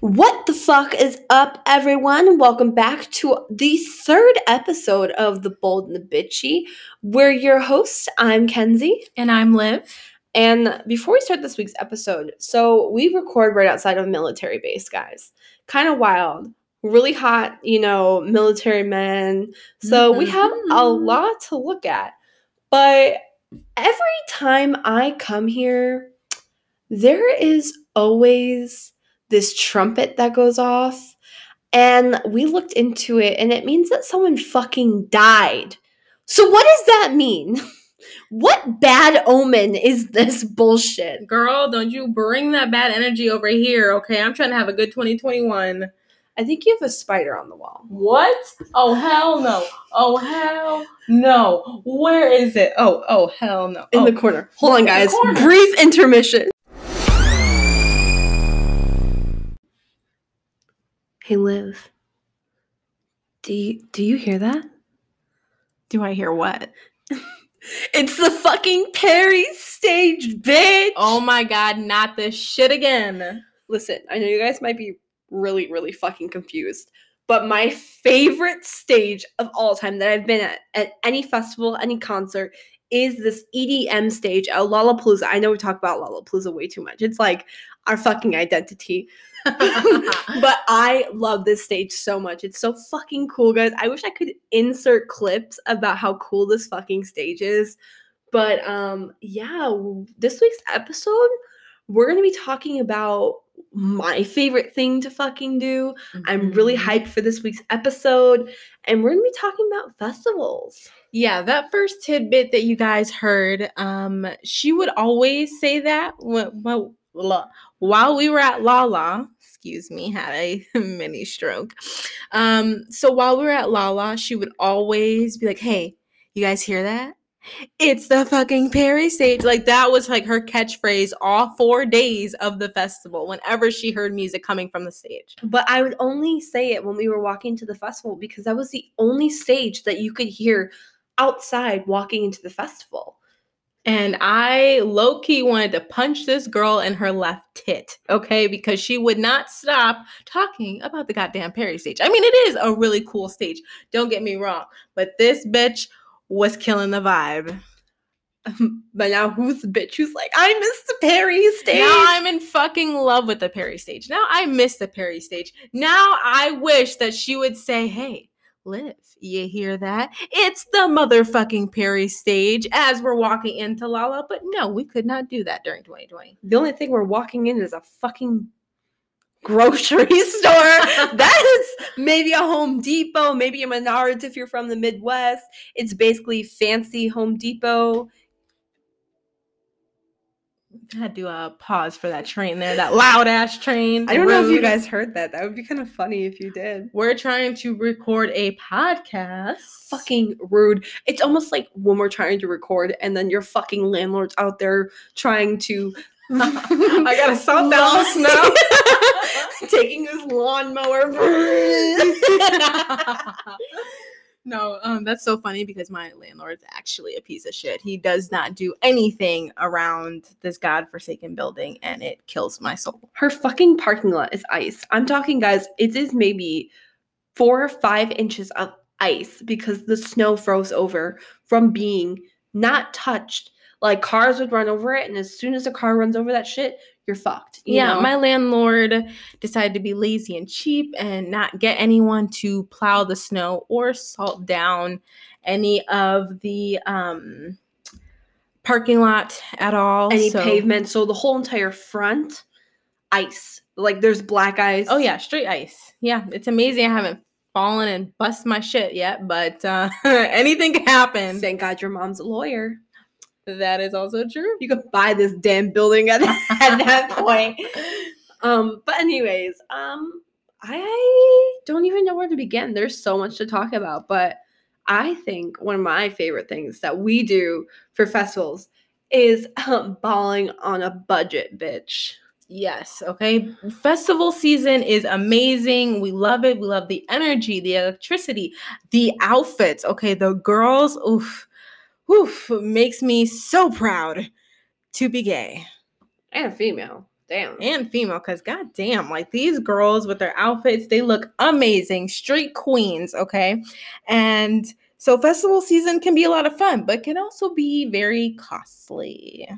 What the fuck is up, everyone? Welcome back to the third episode of The Bold and the Bitchy. We're your hosts. I'm Kenzie. And I'm Liv. And before we start this week's episode, so we record right outside of a military base, guys. Kind of wild. Really hot, you know, military men. So we have a Mhm. lot to look at. But every time I come here, there is always this trumpet that goes off. And we looked into it, and it means that someone fucking died. So, what does that mean? What bad omen is this bullshit? Girl, don't you bring that bad energy over here, okay? I'm trying to have a good 2021. I think you have a spider on the wall. What? Oh, hell no. Oh, hell no. Where is it? Oh, oh, hell no. In oh. the corner. Hold on, guys. Brief intermission. Hey, Liv. Do you, do you hear that? Do I hear what? It's the fucking Perry stage, bitch. Oh my god, not this shit again. Listen, I know you guys might be really, really fucking confused, but my favorite stage of all time that I've been at at any festival, any concert, is this EDM stage at Lollapalooza. I know we talk about Lollapalooza way too much. It's like our fucking identity. But I love this stage so much. It's so fucking cool, guys. I wish I could insert clips about how cool this fucking stage is. But um yeah, this week's episode we're going to be talking about my favorite thing to fucking do. I'm really Mhm. hyped for this week's episode and we're going to be talking about festivals. Yeah, that first tidbit that you guys heard, um, she would always say that wh- wh- while we were at Lala. Excuse me, had a mini stroke. Um, so while we were at Lala, she would always be like, "Hey, you guys hear that? It's the fucking Perry stage." Like that was like her catchphrase all four days of the festival. Whenever she heard music coming from the stage. But I would only say it when we were walking to the festival because that was the only stage that you could hear outside walking into the festival. And I low key wanted to punch this girl in her left tit, okay? Because she would not stop talking about the goddamn Perry stage. I mean, it is a really cool stage, don't get me wrong, but this bitch was killing the vibe. but now who's the bitch who's like, I miss the Perry stage? Now I'm in fucking love with the Perry stage. Now I miss the Perry stage. Now I wish that she would say, hey, Liv, you hear that? It's the motherfucking Perry stage as we're walking into Lala. But no, we could not do that during 2020. the only thing we're walking in is a fucking grocery store. that is maybe a Home Depot, maybe a Menards if you're from the Midwest. It's basically fancy Home Depot. I had to uh, pause for that train there, that loud ass train. I don't know if you guys heard that. That would be kind of funny if you did. We're trying to record a podcast. Fucking rude. It's almost like when we're trying to record and then your fucking landlord's out there trying to I gotta salt down the snow. taking his lawnmower. no, um, that's so funny because my landlord's actually a piece of shit. He does not do anything around this godforsaken building, and it kills my soul. Her fucking parking lot is ice. I'm talking, guys, it is maybe four or five inches of ice because the snow froze over from being not touched. Like cars would run over it, and as soon as a car runs over that shit, you're fucked. you yeah, know? my landlord decided to be lazy and cheap and not get anyone to plow the snow or salt down any of the um parking lot at all. any so- pavement. So the whole entire front, ice. Like there's black ice. Oh yeah, straight ice. Yeah, it's amazing. I haven't fallen and bust my shit yet, but uh, anything can happen. Thank God your mom's a lawyer. That is also true. You could buy this damn building at, at that point. Um, but anyways, um, I don't even know where to begin. There's so much to talk about, but I think one of my favorite things that we do for festivals is um, balling on a budget, bitch. Yes, okay. Festival season is amazing. We love it. We love the energy, the electricity, the outfits. Okay, the girls, oof, oof, makes me so proud to be gay. And female. Damn. and female because goddamn like these girls with their outfits they look amazing straight queens okay and so festival season can be a lot of fun but can also be very costly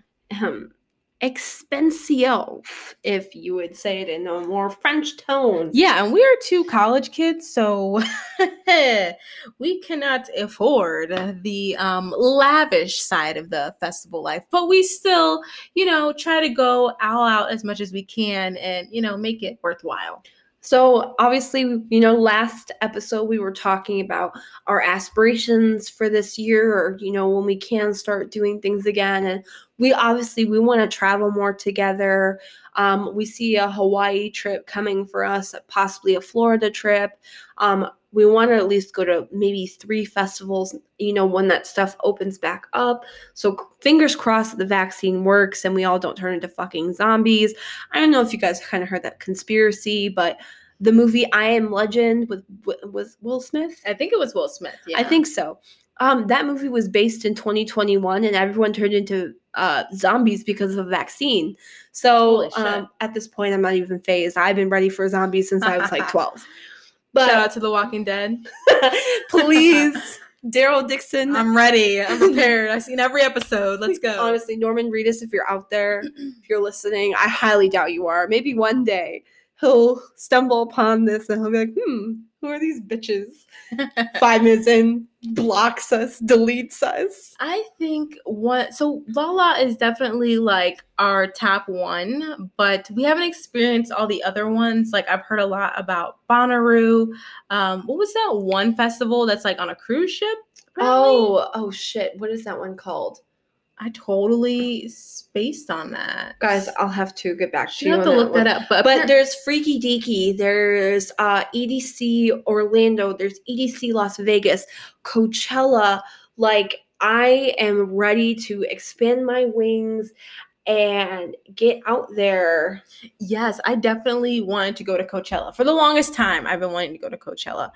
um, expensive, if you would say it in a more French tone. yeah and we're two college kids so we cannot afford the um, lavish side of the festival life but we still you know try to go all out as much as we can and you know make it worthwhile So, obviously, you know, last episode we were talking about our aspirations for this year or, you know, when we can start doing things again. And we obviously we want to travel more together. Um, we see a Hawaii trip coming for us, possibly a Florida trip. Um, we want to at least go to maybe three festivals, you know, when that stuff opens back up. So fingers crossed that the vaccine works and we all don't turn into fucking zombies. I don't know if you guys kind of heard that conspiracy, but the movie I Am Legend with with Will Smith. i think it was will smith yeah I think so. Um, that movie was based in 2021, and everyone turned into uh, zombies because of a vaccine. So um, at this point, I'm not even phased. I've been ready for zombies since I was like 12. But Shout out to The Walking Dead. please, Daryl Dixon. I'm ready. I'm prepared. I've seen every episode. Let's go. Honestly, Norman Reedus, if you're out there, if you're listening, I highly doubt you are. Maybe one day he'll stumble upon this and he'll be like, hmm, who are these bitches? Five minutes in, blocks us, deletes us. I think one. so Lala is definitely like our top one, but we haven't experienced all the other ones. Like I've heard a lot about Bonnaroo. Um, what was that one festival that's like on a cruise ship? apparently? Oh, oh shit. What is that one called? I totally spaced on that. Guys, I'll have to get back to you you. have to look one. that up. But, But there's Freaky Deaky, there's uh, EDC Orlando, there's EDC Las Vegas, Coachella. Like, I am ready to expand my wings and get out there. Yes, I definitely wanted to go to Coachella. For the longest time, I've been wanting to go to Coachella.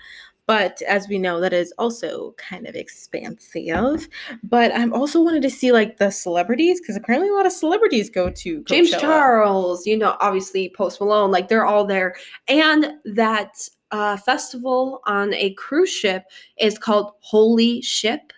But as we know, that is also kind of expansive. But I'm also wanted to see like the celebrities because apparently a lot of celebrities go to Coachella. James Charles, you know, obviously Post Malone, like they're all there. And that uh, festival on a cruise ship is called Holy Ship.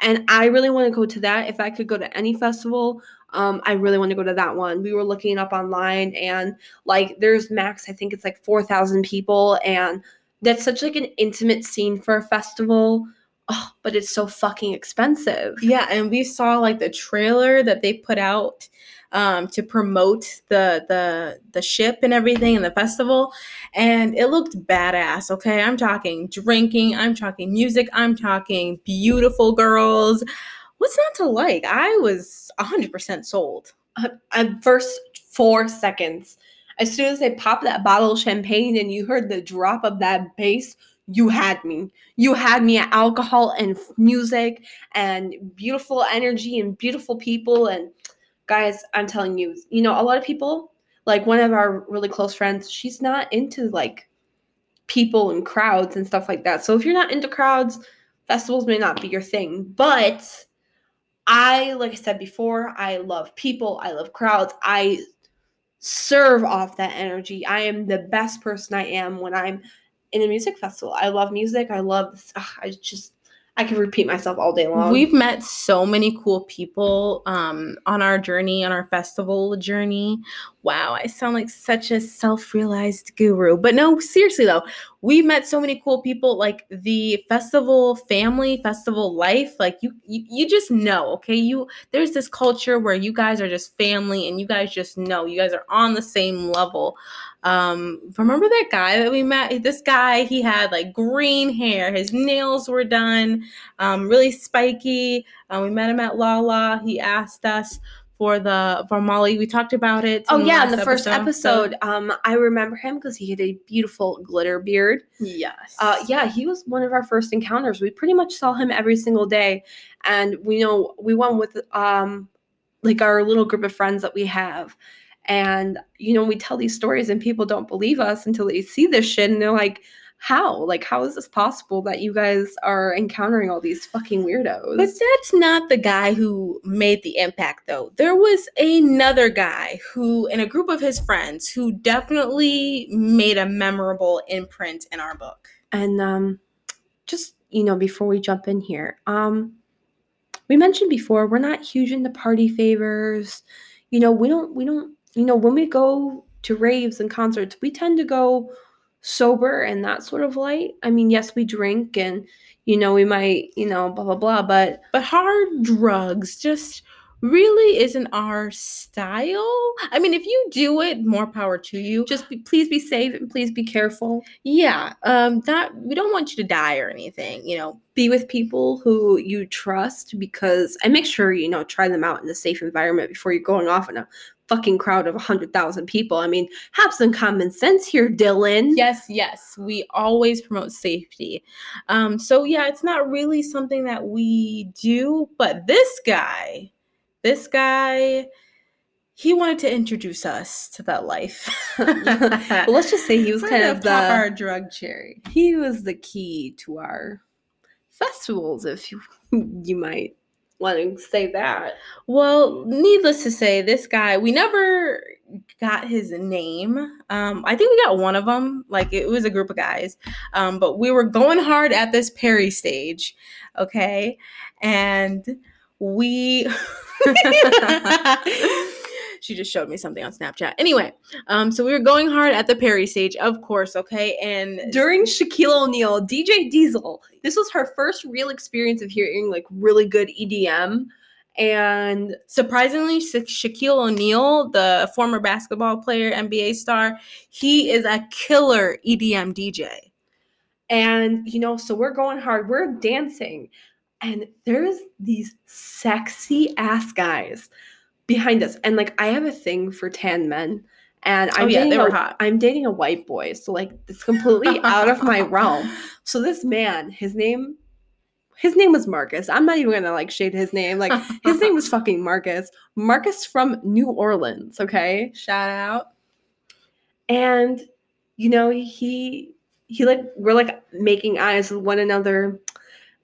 And I really want to go to that. If I could go to any festival, um, I really want to go to that one. We were looking up online and like there's max, I think it's like 4,000 people. And that's such like an intimate scene for a festival. Oh, but it's so fucking expensive. Yeah, and we saw like the trailer that they put out um, to promote the the the ship and everything and the festival, and it looked badass. Okay, I'm talking drinking, I'm talking music, I'm talking beautiful girls. What's not to like? I was 100% sold. uh, first four seconds. As soon as they popped that bottle of champagne and you heard the drop of that bass, you had me. You had me at alcohol and music and beautiful energy and beautiful people. And guys, I'm telling you, you know, a lot of people, like one of our really close friends, she's not into like people and crowds and stuff like that. So if you're not into crowds, festivals may not be your thing. But I, like I said before, I love people. I love crowds. I serve off that energy. I am the best person I am when I'm in a music festival. I love music. I love this. ugh, I just, I can repeat myself all day long. We've met so many cool people um, on our journey, on our festival journey. Wow, I sound like such a self realized guru. But no, seriously though, we met so many cool people. Like the festival family, festival life. Like you, you, you just know. Okay, you there's this culture where you guys are just family, and you guys just know. You guys are on the same level. Um, remember that guy that we met? This guy, he had like green hair. His nails were done um, really spiky. Uh, we met him at Lala. He asked us for the for Molly. We talked about it. Oh yeah, in the first so- episode, um, I remember him because he had a beautiful glitter beard. yes. Uh, yeah, he was one of our first encounters. We pretty much saw him every single day, and we know we went with um, like our little group of friends that we have, and you know we tell these stories and people don't believe us until they see this shit and they're like, how? Like, how is this possible that you guys are encountering all these fucking weirdos? But that's not the guy who made the impact, though. There was another guy who, in a group of his friends, who definitely made a memorable imprint in our book. And um, just you know, before we jump in here, um, we mentioned before we're not huge into party favors. You know, we don't we don't you know when we go to raves and concerts, we tend to go sober and that sort of light. I mean, yes, we drink and you know, we might, you know, blah blah blah, but But hard drugs just really isn't our style. I mean, if you do it, more power to you. just be, please be safe and please be careful. Yeah, um that we don't want you to die or anything, you know. Be with people who you trust because and make sure you know try them out in a safe environment before you're going off in a fucking crowd of 100,000 people. I mean, have some common sense here, Dylan. Yes, yes. We always promote safety. Um, so yeah, it's not really something that we do, but this guy, this guy, he wanted to introduce us to that life. Well, let's just say he was kind of the our drug cherry. he was the key to our festivals if you you might want to say that. Well, needless to say, this guy, we never got his name. Um, I think we got one of them. Like it was a group of guys, um, but we were going hard at this Perry stage, okay, and we. she just showed me something on Snapchat. Anyway, um, so we were going hard at the Perry stage, of course, okay, and During Shaquille O'Neal, DJ Diesel, this was her first real experience of hearing like really good EDM. And surprisingly, Shaquille O'Neal, the former basketball player, NBA star, he is a killer EDM DJ. and you know, so we're going hard, we're dancing, and there's these sexy ass guys behind us. And like I have a thing for tan men. And I'm Oh, yeah, dating they a- were hot. I'm dating a white boy, so like it's completely out of my realm. So this man, his name, his name was Marcus. I'm not even gonna like shade his name. Like his name was fucking Marcus. Marcus from New Orleans. Okay, Shout out. and you know he he like we're like making eyes with one another,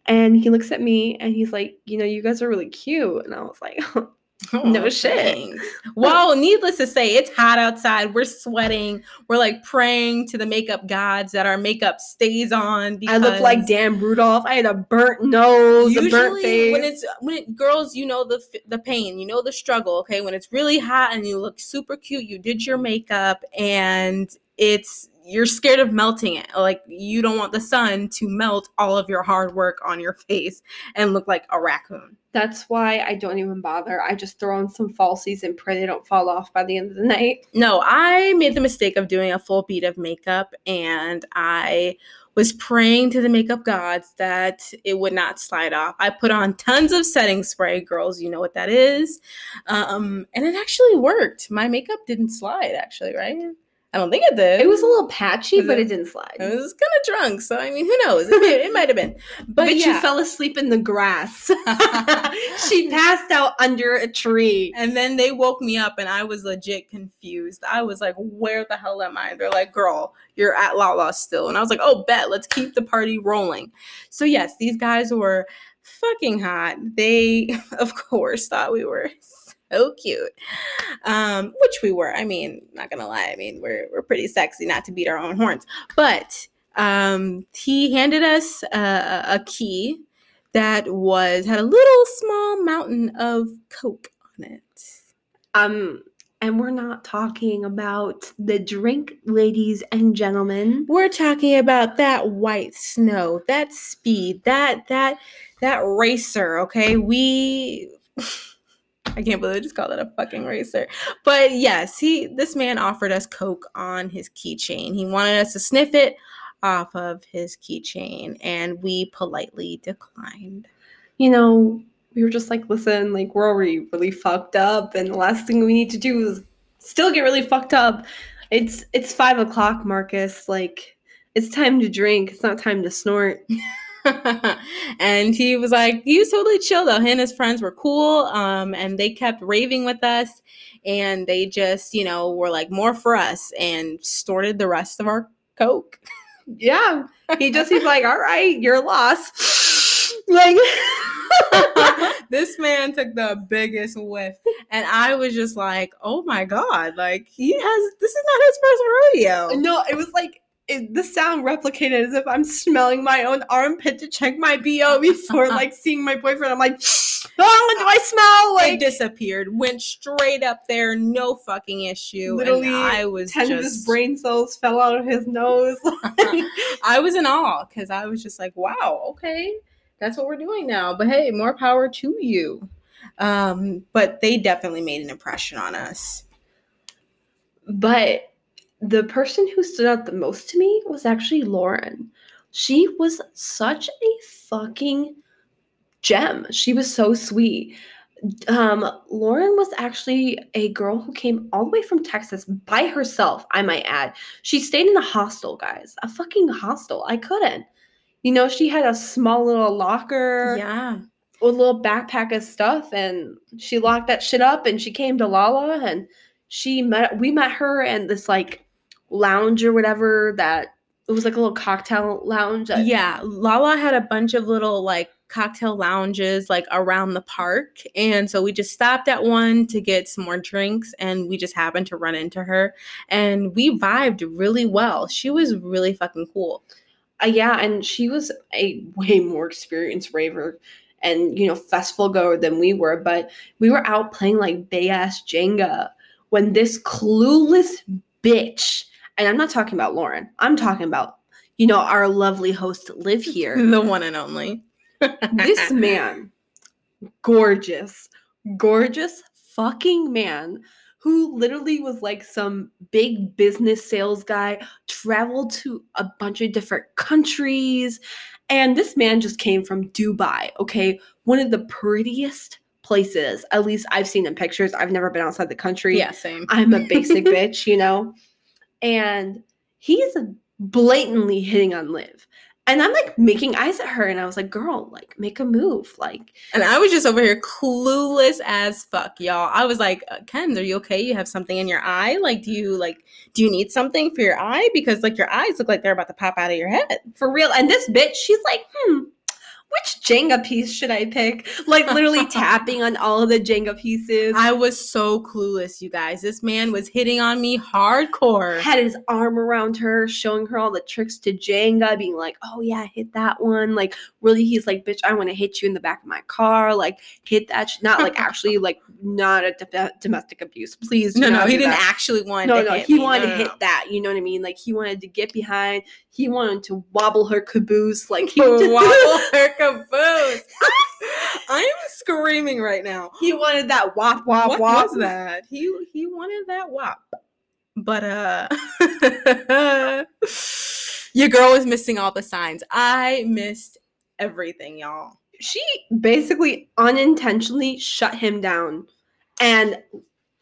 and he looks at me and he's like, you know, you guys are really cute, and I was like, No oh, shit. thanks. Well, needless to say, it's hot outside. We're sweating. We're like praying to the makeup gods that our makeup stays on. I look like Dan Rudolph. I had a burnt nose, a burnt face. when it's when it, girls, you know the the pain, you know the struggle. Okay, when it's really hot and you look super cute, you did your makeup, and it's you're scared of melting it. Like you don't want the sun to melt all of your hard work on your face and look like a raccoon. That's why I don't even bother. I just throw on some falsies and pray they don't fall off by the end of the night. No, I made the mistake of doing a full beat of makeup, and I was praying to the makeup gods that it would not slide off. I put on tons of setting spray, girls, you know what that is. Um, and it actually worked. My makeup didn't slide, actually, right? I don't think it did. It was a little patchy, Was but it- it didn't slide. I was kind of drunk, so I mean, who knows? It, it might have been, but But yeah. you fell asleep in the grass. she passed out under a tree. And then they woke me up and I was legit confused. I was like, where the hell am I? They're like, girl, you're at Lala still. And I was like, oh, bet, let's keep the party rolling. So, yes, these guys were fucking hot. They, of course, thought we were so cute, um, which we were. I mean, not gonna lie. I mean, we're, we're pretty sexy, not to beat our own horns. But um, he handed us a, a key that was had a little small mountain of coke on it. Um, and we're not talking about the drink, ladies and gentlemen. We're talking about that white snow, that speed, that that that racer, okay? We I can't believe I just called it a fucking racer. But yes, he this man offered us coke on his keychain. He wanted us to sniff it off of his keychain and we politely declined. You know, we were just like, listen, like we're already really fucked up, and the last thing we need to do is still get really fucked up. It's it's five o'clock, Marcus. Like it's time to drink. It's not time to snort. and he was like, he was totally chill though. He and his friends were cool. Um, and they kept raving with us, and they just, you know, were like more for us and snorted the rest of our coke. yeah. He just he's like, all right, you're lost. like this man took the biggest whiff. And I was just like, oh my God, like he has, this is not his first rodeo. no, it was like it, the sound replicated as if I'm smelling my own armpit to check my BO before like seeing my boyfriend. I'm like, oh, what do I smell? It Like disappeared, went straight up there, no fucking issue. Literally and I was ten of his just, brain cells fell out of his nose. I was in awe because I was just like, wow, okay, that's what we're doing now. But hey, more power to you. Um, but they definitely made an impression on us. But the person who stood out the most to me was actually Lauren. She was such a fucking gem. She was so sweet. Um, Lauren was actually a girl who came all the way from Texas by herself, I might add. She stayed in a hostel, guys. A fucking hostel. I couldn't. You know, she had a small little locker Yeah. a little backpack of stuff and she locked that shit up and she came to Lala and she met we met her and this like lounge or whatever that it was like a little cocktail lounge. that- Yeah, Lala had a bunch of little like cocktail lounges like around the park. And so we just stopped at one to get some more drinks and we just happened to run into her and we vibed really well. She was really fucking cool. Uh, yeah, and she was a way more experienced raver and you know festival goer than we were, but we were out playing like big ass Jenga when this clueless bitch, and I'm not talking about Lauren, I'm talking about you know our lovely host live here. the one and only. this man, gorgeous, gorgeous fucking man who literally was like some big business sales guy, traveled to a bunch of different countries. And this man just came from Dubai, okay? One of the prettiest places, at least I've seen in pictures. I've never been outside the country. Yeah, same. I'm a basic bitch, you know? And he's blatantly hitting on Liv. And I'm like making eyes at her, and I was like, girl, like, make a move. Like, And I was just over here clueless as fuck, y'all. I was like, uh, Ken, are you okay? You have something in your eye? Like, do you like do you need something for your eye? Because like your eyes look like they're about to pop out of your head. for real. And this bitch, she's like, hmm, which Jenga piece should I pick? Like, literally tapping on all of the Jenga pieces. I was so clueless, you guys. This man was hitting on me hardcore. had his arm around her, showing her all the tricks to Jenga, being like, "Oh yeah, hit that one." Like, really, he's like, "Bitch, I want to hit you in the back of my car." Like, hit that. Sh-. Not like actually, like, not a do- domestic abuse. Please, No, no, he didn't that. actually want No, to no, hit he me. wanted No, to no, hit that. You know what I mean? Like, he wanted to get behind. He wanted to wobble her caboose. Like, he Wobble her caboose. I'm screaming right now. he wanted that wop wop wop. what wop. was that? He he wanted that wop. But uh your girl was missing all the signs. I missed everything, y'all. she basically unintentionally shut him down and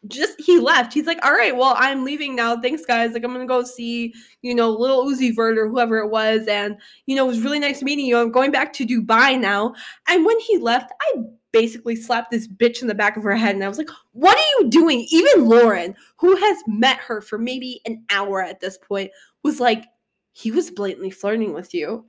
just he left. He's like all right well i'm leaving now. Thanks guys. Like i'm gonna go see you know lil uzi vert or whoever it was. And you know it was really nice meeting you. I'm going back to dubai now. And when he left i basically slapped this bitch in the back of her head and i was like what are you doing? Even lauren who has met her for maybe an hour at this point was like he was blatantly flirting with you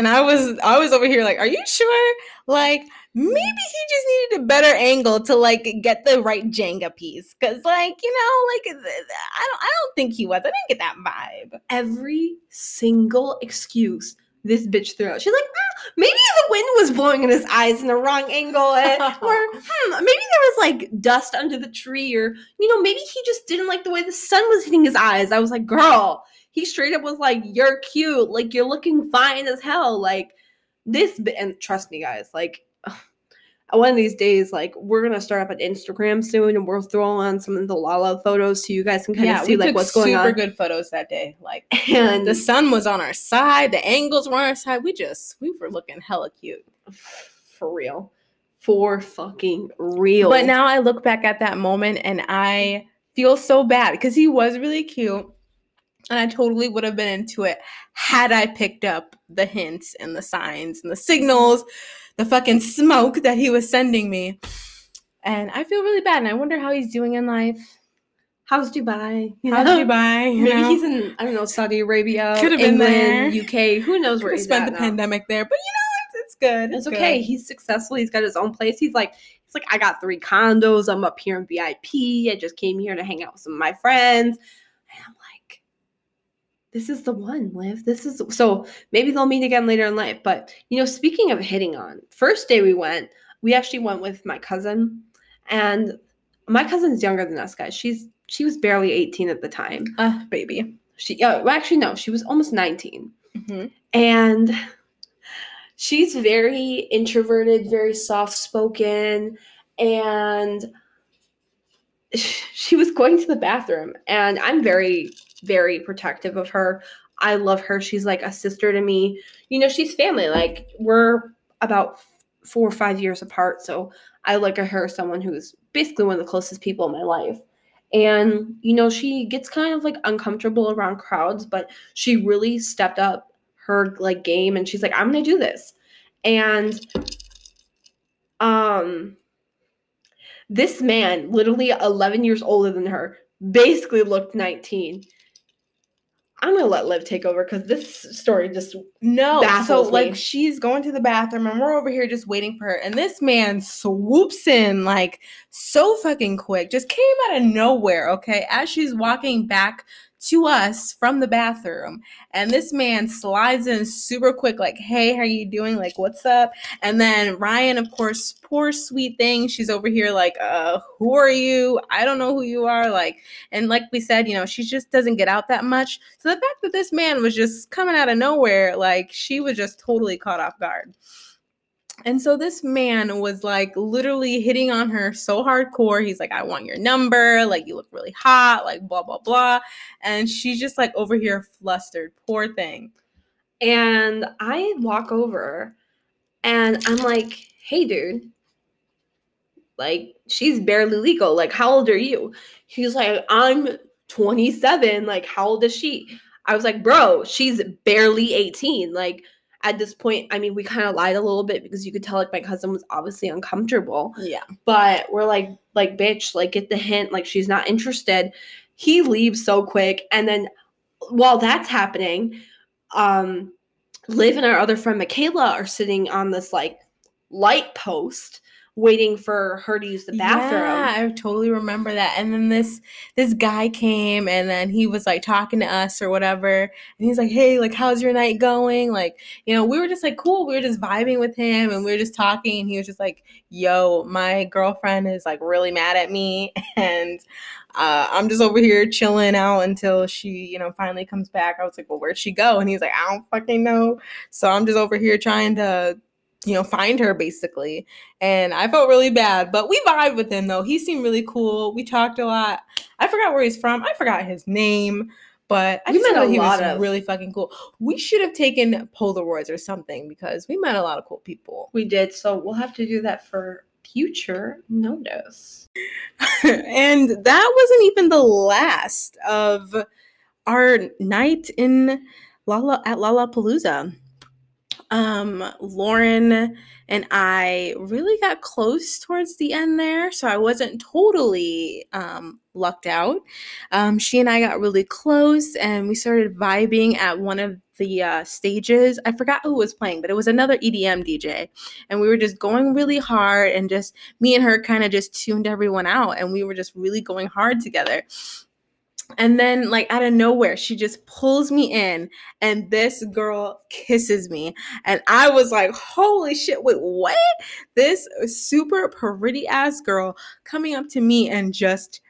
And I was I was over here like, are you sure? Like maybe he just needed a better angle to like get the right Jenga piece. Cause like, you know, like I don't I don't think he was. I didn't get that vibe. every single excuse this bitch threw out. She's like, "Mm, maybe the wind was blowing in his eyes in the wrong angle, and, or hmm, maybe there was like dust under the tree, or you know, maybe he just didn't like the way the sun was hitting his eyes. I was like, girl, he straight up was like, you're cute, like you're looking fine as hell, like this. And trust me, guys, like. One of these days, like we're gonna start up an Instagram soon, and we'll throw on some of the Lala photos so you guys can kind of see like what's going super on. Super good photos that day. Like And the sun was on our side, the angles were on our side. We just we were looking hella cute. for real for fucking real But now I look back at that moment and I feel so bad because he was really cute. And I totally would have been into it had I picked up the hints and the signs and the signals, the fucking smoke that he was sending me. And I feel really bad. And I wonder how he's doing in life. how's Dubai? You How's know? Dubai? You Maybe know? he's in I don't know Saudi Arabia, Could have been England, there. UK. Who knows where Could've he's spent the now. pandemic there, but you know, it's, it's good. It's okay. good. He's successful. He's got his own place. He's like, he's like, I got three condos. I'm up here in VIP. I just came here to hang out with some of my friends. And I'm like, this is the one, Liv. This is so maybe they'll meet again later in life. But you know, speaking of hitting on, first day we went, we actually went with my cousin, and my cousin's younger than us, guys. She's she was barely 18 at the time. Uh, baby. She, uh, well, actually, no, she was almost 19 hmm and she's very introverted, very soft spoken, and she was going to the bathroom. And I'm very, very protective of her. I love her. She's like a sister to me. You know, she's family. Like, we're about four or five years apart. So I look at her as someone who's basically one of the closest people in my life. And, you know, she gets kind of like uncomfortable around crowds, but she really stepped up her like game and she's like, I'm gonna do this. And um this man, literally 11 years older than her, basically looked 19. I'm gonna let Liv take over because this story just No, so Baffles like she's going to the bathroom and we're over here just waiting for her. And this man swoops in like so fucking quick, just came out of nowhere, okay, as she's walking back to us from the bathroom. And this man slides in super quick, like, hey, how you doing? Like, what's up? And then Ryan, of course, poor sweet thing. She's over here like, uh, who are you? I don't know who you are. Like, and like we said, you know, she just doesn't get out that much. So the fact that this man was just coming out of nowhere, like she was just totally caught off guard. And so this man was like literally hitting on her so hardcore. He's like, I want your number. Like, you look really hot, like, blah, blah, blah. And she's just like over here flustered. Poor thing. and I walk over and I'm like, hey dude, like she's barely legal. Like, how old are you? He's like, I'm 27. Like, how old is she? I was like, bro, she's barely 18. Like, at this point, I mean, we kind of lied a little bit because you could tell like my cousin was obviously uncomfortable. Yeah. But we're like, like, bitch, like get the hint, like she's not interested. He leaves so quick. And then while that's happening, um, Liv and our other friend Michaela are sitting on this like light post waiting for her to use the bathroom. Yeah, I totally remember that. And then this this guy came and then he was like talking to us or whatever. And he's like, Hey, like how's your night going? Like, you know, we were just like cool. We were just vibing with him and we were just talking and he was just like, Yo, my girlfriend is like really mad at me and uh, I'm just over here chilling out until she, you know, finally comes back. I was like, Well, where'd she go? And he's like, I don't fucking know. So I'm just over here trying to you know, find her basically. And I felt really bad, but we vibed with him though. He seemed really cool. We talked a lot. I forgot where he's from. I forgot his name, but I We just met he was of- really fucking cool. We should have taken Polaroids or something because we met a lot of cool people. We did, so we'll have to do that for future notice. and that wasn't even the last of our night in Lala at Lollapalooza. Um, Lauren and I really got close towards the end there, so I wasn't totally um, lucked out. Um, she and I got really close, and we started vibing at one of the uh, stages. I forgot who was playing, but it was another EDM DJ, and we were just going really hard and just me and her kind of just tuned everyone out and we were just really going hard together. And then, like, out of nowhere, she just pulls me in, and this girl kisses me. And I was like, holy shit, wait, what? This super pretty ass girl coming up to me and just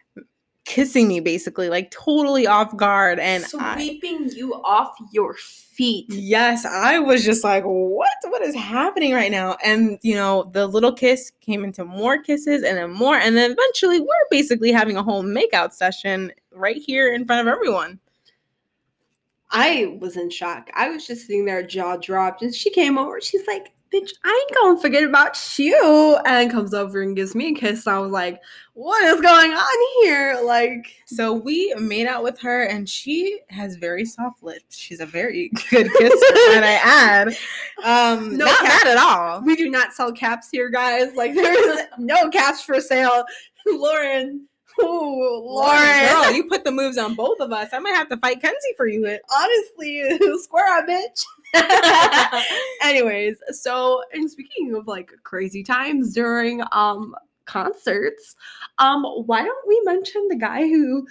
kissing me, basically, like totally off guard. And I, sweeping you off your feet. Yes, I was just like, what? What is happening right now? And you know, the little kiss came into more kisses and then more, and then eventually we're basically having a whole makeout session right here in front of everyone. I was in shock. I was just sitting there, jaw dropped, and she came over. She's like, "Bitch, I ain't gonna forget about you," and comes over and gives me a kiss. And I was like, "What is going on here?" Like, So we made out with her, and she has very soft lips. She's a very good kisser, and I add, um, No not cap. bad at all. we do not sell caps here, guys. Like, there is no caps for sale. Lauren, Oh, Lauren, Lauren. girl, you put the moves on both of us. I might have to fight Kenzie for you. Honestly, square up, bitch. Anyways, so and speaking of like crazy times during um concerts, um, why don't we mention the guy who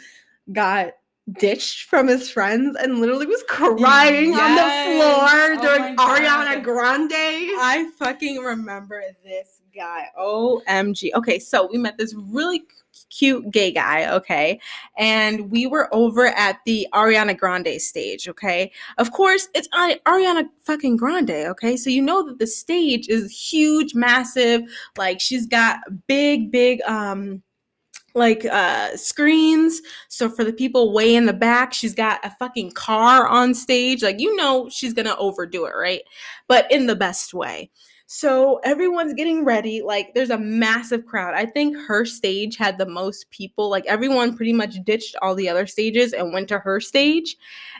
got ditched from his friends and literally was crying on the floor Oh during Ariana Grande? I fucking remember this guy. OMG. Okay, so we met this really cute gay guy, okay? And we were over at the Ariana Grande stage, okay? Of course, it's Ariana fucking Grande, okay? So you know that the stage is huge, massive, like she's got big big um like uh screens so for the people way in the back she's got a fucking car on stage like you know she's gonna overdo it right but in the best way so everyone's getting ready like there's a massive crowd. I think her stage had the most people like everyone pretty much ditched all the other stages and went to her stage.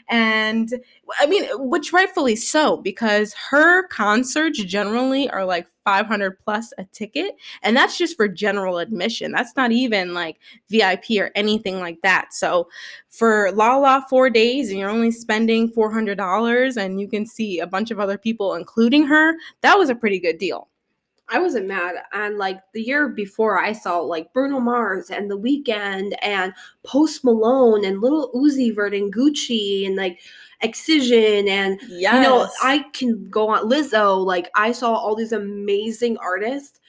And i mean which rightfully so because her concerts generally are like 500 plus a ticket. And that's just for general admission. That's not even like vip or anything like that. So for la la four days and you're only spending $400 and you can see a bunch of other people including her that was a pretty good deal I wasn't mad. And like the year before, I saw like Bruno Mars and The Weeknd and Post Malone and Lil Uzi Vert and Gucci and like Excision and yeah you know I can go on Lizzo. Like I saw all these amazing artists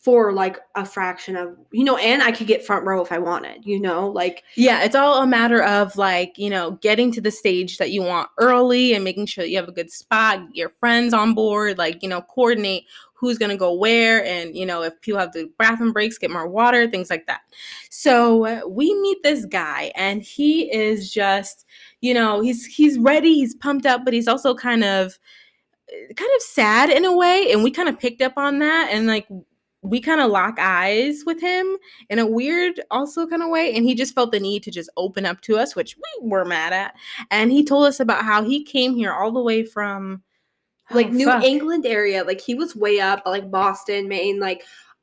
for like a fraction of you know, and I could get front row if I wanted. You know, like Yeah, it's all a matter of like, you know, getting to the stage that you want early and making sure that you have a good spot, your friends on board, like, you know, coordinate who's going to go where and, you know, if people have the bathroom breaks, get more water, things like that. So, uh, we meet this guy and he is just, you know, he's he's ready, he's pumped up, but he's also kind of kind of sad in a way and we kind of picked up on that and like we kind of lock eyes with him in a weird also kind of way and he just felt the need to just open up to us which we were mad at and he told us about how he came here all the way from like oh, New fuck. England area. Like he was way up, like Boston, Maine, like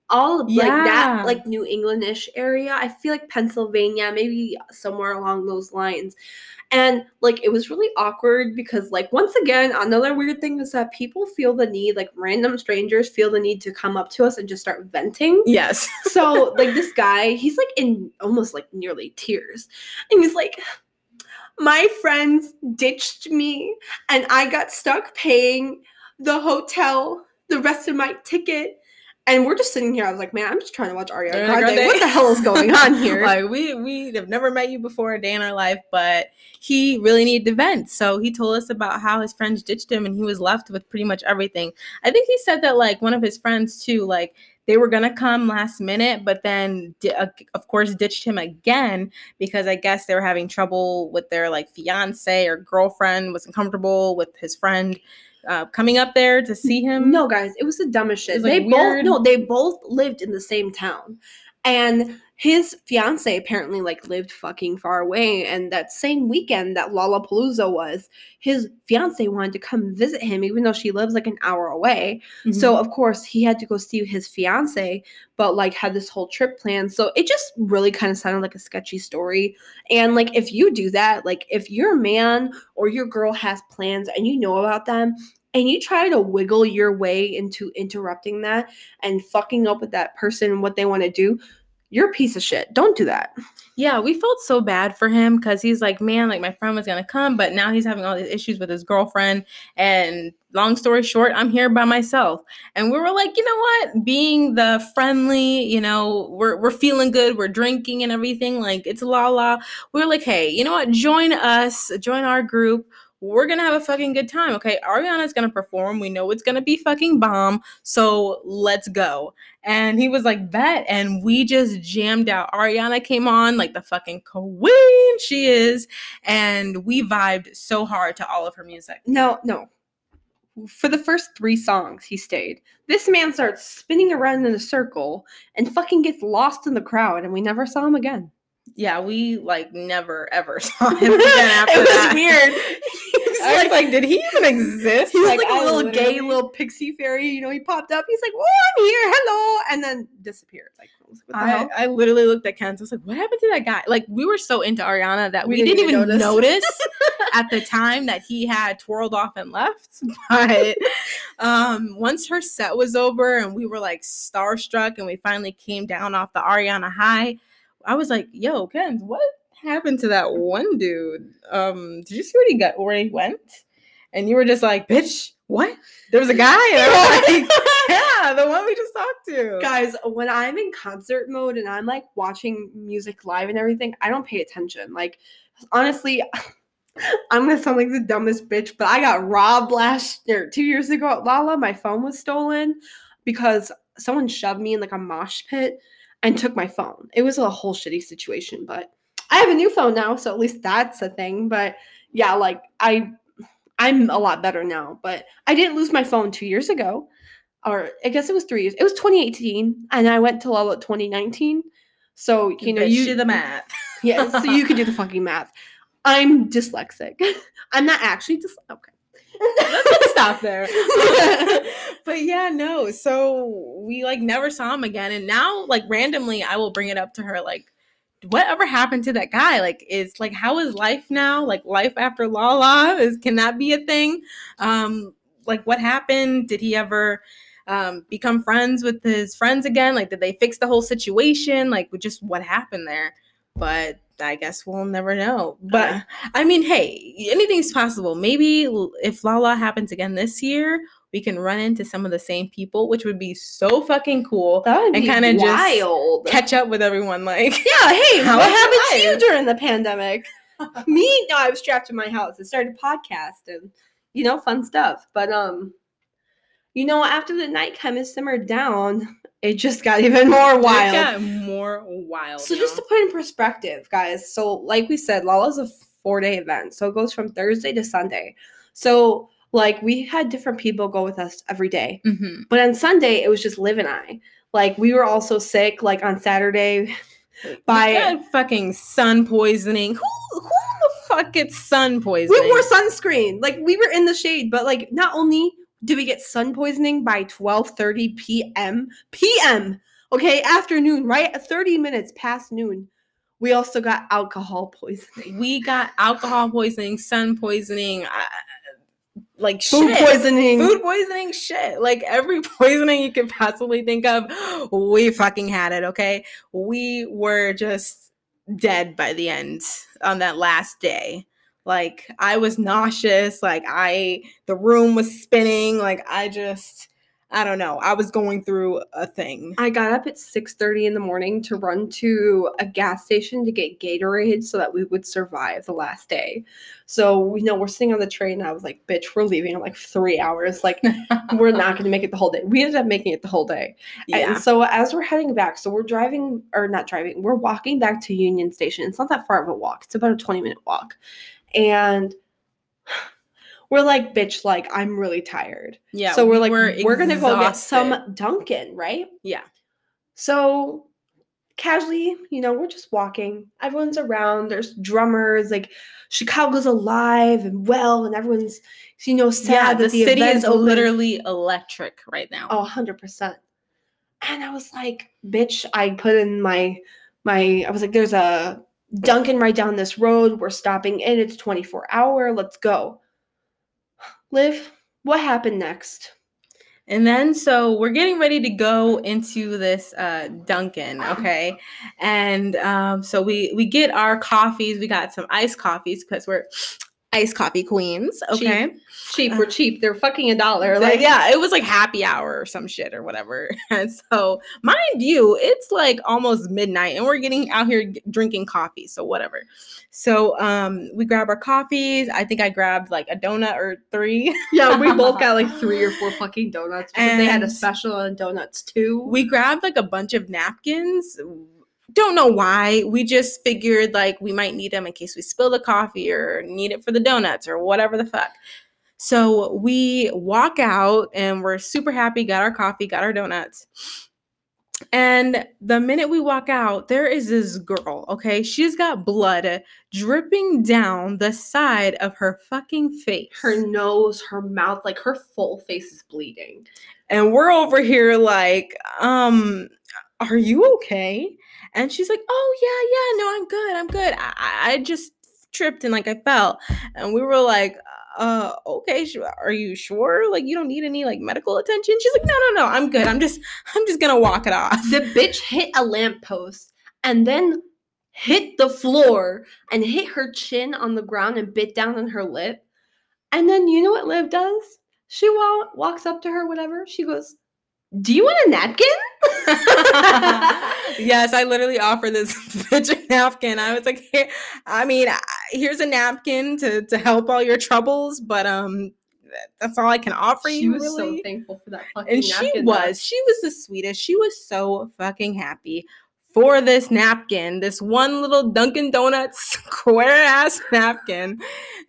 all of, like that, like New Englandish area. I feel like Pennsylvania, maybe somewhere along those lines. And like it was really awkward because like once again, another weird thing is that people feel the need, like random strangers feel the need to come up to us and just start venting. yes So like this guy, he's like in almost like nearly tears. And he's like, my friends ditched me and I got stuck paying the hotel the rest of my ticket. And we're just sitting here. I was like, man, I'm just trying to watch Ariana Grande. Grande. What the hell is going on here? like we we have never met you before a day in our life but he really needed to vent so he told us about how his friends ditched him and he was left with pretty much everything i think he said that like one of his friends too like they were gonna come last minute but then di- uh, of course ditched him again because i guess they were having trouble with their like fiance or girlfriend wasn't comfortable with his friend uh, coming up there to see him No, guys, it was the dumbest shit. Like, they weird. both no, they both lived in the same town. And his fiance apparently like lived fucking far away. And that same weekend that Lollapalooza was, his fiance wanted to come visit him, even though she lives like an hour away. So Mhm. of course he had to go see his fiance, but like had this whole trip planned. So it just really kind of sounded like a sketchy story. And like if you do that, like if your man or your girl has plans and you know about them and you try to wiggle your way into interrupting that and fucking up with that person and what they want to do, you're a piece of shit. Don't do that. Yeah, we felt so bad for him because he's like, man, like my friend was gonna come, but now he's having all these issues with his girlfriend. And long story short, I'm here by myself. And we were like, you know what? Being the friendly, you know, we're we're feeling good, we're drinking and everything. Like it's la la. We are like, hey, you know what? Join us, join our group. We're gonna have a fucking good time, okay? Ariana's gonna perform. We know it's gonna be fucking bomb. So let's go. And he was like, bet. And we just jammed out. Ariana came on like the fucking queen she is. And we vibed so hard to all of her music. No, no. For the first three songs, he stayed. This man starts spinning around in a circle and fucking gets lost in the crowd, and we never saw him again. Yeah, we like never ever saw him again after it was that. weird. Was, I like, was like, did he even exist? He was like, I a little gay little pixie fairy. You know, he popped up. He's like, "Oh, I'm here, hello," and then disappeared. Like, I. I literally looked at Ken. I was like, what happened to that guy? Like, we were so into Ariana that we, We didn't, didn't even even notice, notice. at the time that he had twirled off and left. But um, once her set was over and we were like starstruck and we finally came down off the Ariana high, I was like, yo, Ken, what happened to that one dude? Um, did you see what he got where he went? And you were just like, bitch, what? There was a guy. And I was like, yeah, the one we just talked to. Guys, when I'm in concert mode and I'm like watching music live and everything, I don't pay attention. Like, honestly, I'm gonna sound like the dumbest bitch, but I got robbed last year, two years ago at Lala. My phone was stolen because someone shoved me in like a mosh pit and took my phone. It was a whole shitty situation, but I have a new phone now, so at least that's a thing. But yeah, like I I'm a lot better now, but I didn't lose my phone two years ago. Or I guess it was three years. It was 2018, and I went to Lolla 2019. So you know, you do the math. yeah, so you can do the fucking math. I'm dyslexic. I'm not actually dyslexic. Okay. Let's stop there. but yeah, no. So we like never saw him again. And now, like randomly, I will bring it up to her, like, whatever happened to that guy? Like, is like how is life now? Like life after Lolla? Is can that be a thing? Um, like what happened? Did he ever um become friends with his friends again? Like, did they fix the whole situation? Like just what happened there? But I guess we'll never know. But. I mean, hey, anything's possible. Maybe if Lolla happens again this year, we can run into some of the same people, which would be so fucking cool. That would And kinda just. Catch up with everyone, like yeah, hey, How what happened to you during the pandemic? Me, no, I was trapped in my house. I started a podcast and you know, fun stuff. But um, you know, after the night kind of simmered down, it just got even more It wild. got more wild. So just to put in perspective, guys. So like we said, Lolla's a four day event. So it goes from Thursday to Sunday. So like we had different people go with us every day. hmm But on Sunday, it was just Liv and I. Like we were also sick. Like on Saturday, By- fucking sun poisoning. Who who the fuck gets sun poisoning? we wore sunscreen. Like we were in the shade. But like not only did we get sun poisoning by 12:30 p.m. p.m. Okay, afternoon, right? 30 minutes past noon. We also got alcohol poisoning. we got alcohol poisoning, sun poisoning, uh, like Food shit. poisoning. food poisoning shit like every poisoning you could possibly think of we fucking had it okay we were just dead by the end on that last day like i was nauseous like i the room was spinning like i just i don't know i was going through a thing I got up at 6:30 in the morning to run to a gas station to get Gatorade so that we would survive the last day. So, you know, we're sitting on the train and I was like, bitch, we're leaving in like 3 hours. Like we're not going to make it the whole day. We ended up making it the whole day. yeah And so as we're heading back, so we're driving or not driving, we're walking back to Union Station. It's not that far of a walk. It's about a 20 minute walk. And we're like, bitch, like I'm really tired. yeah so we're we like, were we're gonna go get some Dunkin', right? Yeah. So casually, you know, we're just walking. Everyone's around. There's drummers. Like Chicago's alive and well, and everyone's, you know, sad yeah that the, city is open. literally electric right now Oh, 100%. And I was like, bitch, I put in my, my, I was like, there's a Dunkin' right down this road. We're stopping in. It's 24 hour. Let's go. Liv, what happened next? And then so we're getting ready to go into this uh Dunkin', okay? And um so we we get our coffees, we got some iced coffees because we're iced coffee queens, okay? Cheap. We're cheap. They're fucking a dollar. Like, yeah, it was like happy hour or some shit or whatever. And so, mind you, it's like almost midnight and we're getting out here g- drinking coffee. So, whatever. So, um, we grab our coffees. I think I grabbed like a donut or three. yeah, we both got like three or four fucking donuts because they had a special on donuts too. we grabbed like a bunch of napkins. Don't know why. We just figured like we might need them in case we spill the coffee or need it for the donuts or whatever the fuck. So we walk out and we're super happy, got our coffee, got our donuts. And the minute we walk out, there is this girl, okay? She's got blood dripping down the side of her fucking face. Her nose, her mouth, like her full face is bleeding. and we're over here like, um, are you okay? And she's like, oh yeah, yeah, no, I'm good, I'm good. I, I- just tripped and like I fell. And we were like, uh, okay, su- are you sure? Like you don't need any like medical attention? She's like, no, no, no, I'm good. I'm just, I'm just gonna walk it off. The bitch hit a lamppost and then hit the floor and hit her chin on the ground and bit down on her lip. And then you know what Liv does? She wa- walks up to her, whatever. She goes, Do you want a napkin? yes, I literally offered this bitch a napkin. I was like, here, I mean, here's a napkin to to help all your troubles, but um, that's all I can offer she you. was so really. thankful for that fucking and she napkin. though. was, she was the sweetest. She was so fucking happy for this napkin, this one little Dunkin' Donuts square ass napkin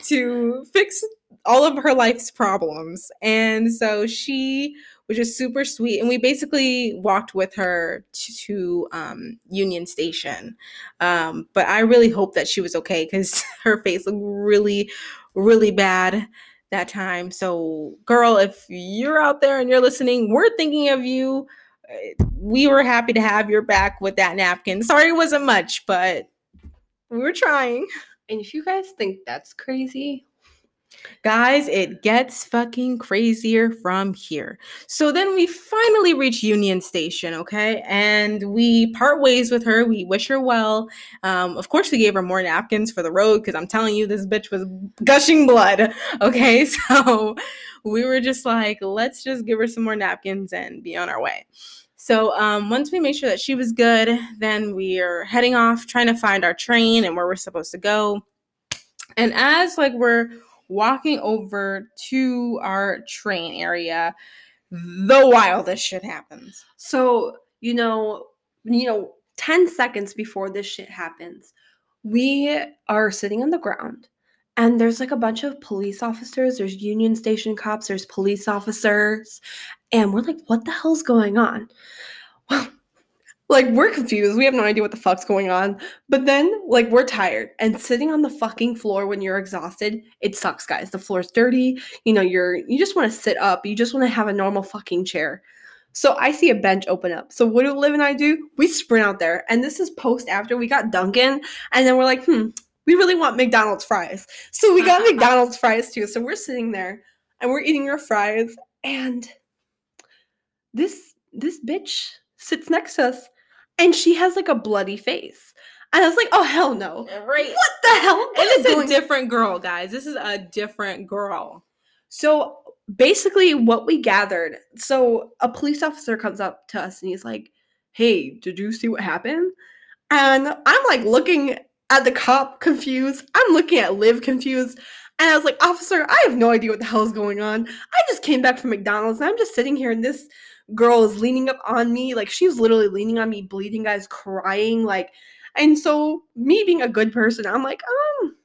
to fix all of her life's problems. And so she was just super sweet. And we basically walked with her to, to um, Union Station. Um, but I really hope that she was okay because her face looked really, really bad that time. So, girl, if you're out there and you're listening, we're thinking of you. Uh, We were happy to have your back with that napkin. Sorry it wasn't much, but we were trying. And if you guys think that's crazy, Guys, it gets fucking crazier from here. So then we finally reach Union Station, okay? And we part ways with her. We wish her well. Um, of course, we gave her more napkins for the road because I'm telling you, this bitch was gushing blood, okay? So we were just like, let's just give her some more napkins and be on our way. So um, once we made sure that she was good, then we are heading off trying to find our train and where we're supposed to go. And as like we're walking over to our train area, the wildest shit happens. So, you know, you know, 10 seconds before this shit happens, we are sitting on the ground and there's like a bunch of police officers, there's Union Station cops, there's police officers, and we're like, what the hell's going on? Well, like we're confused. We have no idea what the fuck's going on. But then like we're tired and sitting on the fucking floor when you're exhausted, it sucks, guys. The floor's dirty. You know, you're you just want to sit up. You just want to have a normal fucking chair. So I see a bench open up. So what do Liv and I do? We sprint out there. And this is post after we got Dunkin'. And then we're like, hmm, we really want McDonald's fries. So we got McDonald's fries too. So we're sitting there and we're eating our fries. And this this bitch sits next to us and she has like a bloody face. And I was like, oh hell no. Right. What the hell? What And it's a going different girl, guys. This is a different girl. So basically, what we gathered so a police officer comes up to us and he's like, Hey, did you see what happened? And I'm like looking at the cop confused. I'm looking at Liv confused. And I was like, Officer, I have no idea what the hell is going on. I just came back from McDonald's and I'm just sitting here and this girl is leaning up on me. Like she was literally leaning on me, bleeding, guys, crying. Like, and so me being a good person, I'm like, um,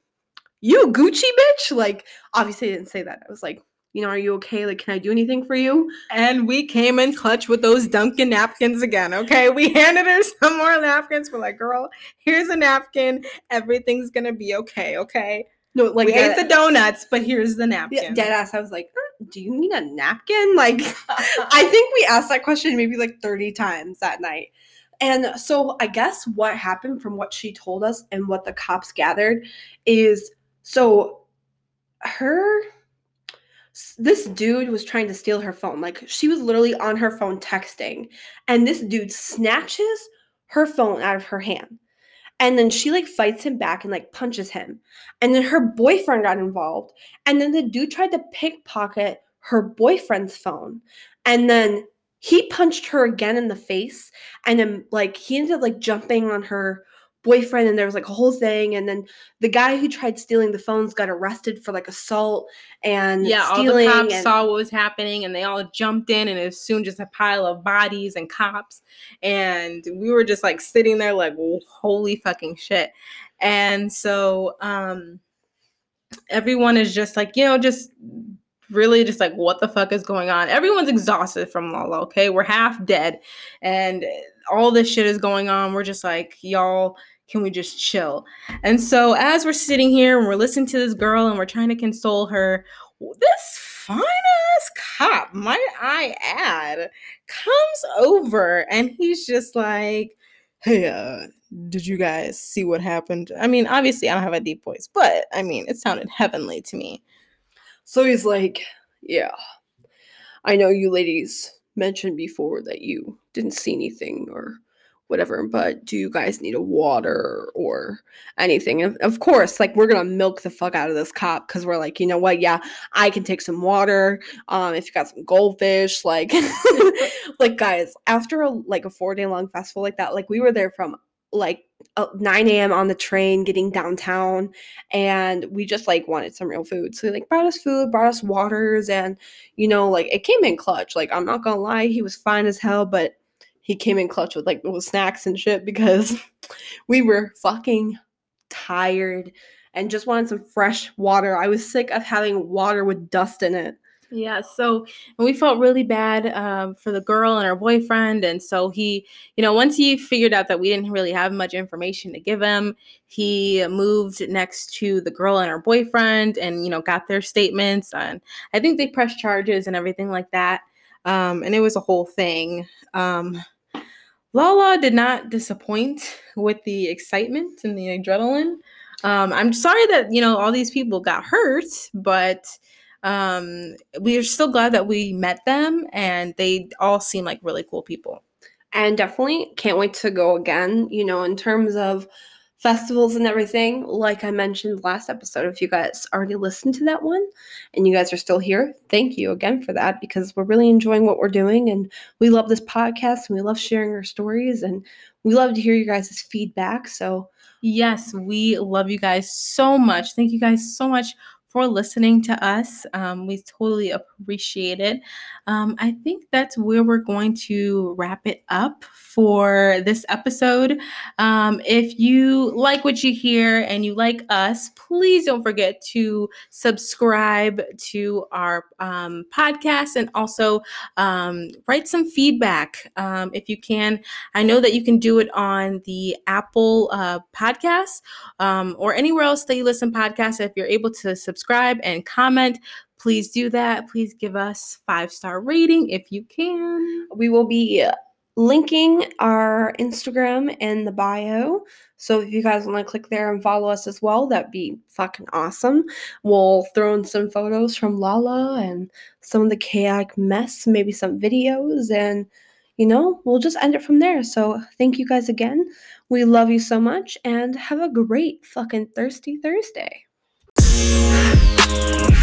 you Gucci bitch? Like, obviously I didn't say that. I was like, you know, are you okay? Like, can I do anything for you? And we came in clutch with those Dunkin' napkins again, okay? We handed her some more napkins. We're like, girl, here's a napkin. Everything's gonna be okay, okay? No, like we ate the donuts, but here's the yeah, napkin. dead ass. I was like, "Er, do you need a napkin? Like, I think we asked that question maybe like 30 times that night. And so I guess what happened from what she told us and what the cops gathered is so her this dude was trying to steal her phone. Like she was literally on her phone texting and this dude snatches her phone out of her hand. And then she like fights him back and like punches him. And then her boyfriend got involved. And then the dude tried to pickpocket her boyfriend's phone. And then he punched her again in the face. And then like he ended up like jumping on her boyfriend and there was like a whole thing. And then the guy who tried stealing the phones got arrested for like assault and yeah, all stealing. the cops and- saw what was happening and they all jumped in and it was soon just a pile of bodies and cops. And we were just like sitting there like, holy fucking shit. And so um everyone is just like, you know, just really just like what the fuck is going on everyone's exhausted from lolla okay we're half dead and all this shit is going on we're just like y'all can we just chill? And so as we're sitting here and we're listening to this girl and we're trying to console her this fine ass cop might i add comes over and he's just like hey uh did you guys see what happened? I mean obviously i don't have a deep voice but i mean it sounded heavenly to me. So he's like, Yeah, I know you ladies mentioned before that you didn't see anything or whatever, but do you guys need a water or anything? And of course, like we're gonna milk the fuck out of this cop because we're like, you know what? Yeah, I can take some water. Um, if you got some goldfish, like, like guys, after a like a four day long festival like that, like we were there from like uh, 9 a.m. on the train getting downtown and we just like wanted some real food. So he like brought us food, brought us waters, and you know, like it came in clutch. Like I'm not gonna lie, he was fine as hell, but he came in clutch with like little snacks and shit because we were fucking tired and just wanted some fresh water. I was sick of having water with dust in it. Yeah, so we felt really bad um, for the girl and her boyfriend, and so he, you know, once he figured out that we didn't really have much information to give him, he moved next to the girl and her boyfriend, and you know, got their statements, and I think they pressed charges and everything like that, um, and it was a whole thing. Um, Lolla did not disappoint with the excitement and the adrenaline. Um, I'm sorry that you know all these people got hurt, but um, we are still glad that we met them and they all seem like really cool people. and definitely can't wait to go again you know in terms of festivals and everything like i mentioned last episode if you guys already listened to that one and you guys are still here thank you again for that because we're really enjoying what we're doing and we love this podcast and we love sharing our stories and we love to hear your guys' feedback so Yes, we love you guys so much. Thank you guys so much for listening to us. Um, we totally appreciate it. Um, I think that's where we're going to wrap it up for this episode. Um, if you like what you hear and you like us, please don't forget to subscribe to our um, podcast and also um, write some feedback um, if you can. I know that you can do it on the Apple uh, podcast or anywhere else that you listen podcasts. If you're able to subscribe and comment, please do that. Please give us five star rating if you can. we will be linking our Instagram in the bio. So if you guys want to click there and follow us as well, that'd be fucking awesome. We'll throw in some photos from Lolla and some of the chaotic mess, maybe some videos, and you know, we'll just end it from there. So thank you guys again. We love you so much and have a great fucking thirsty Thursday. Música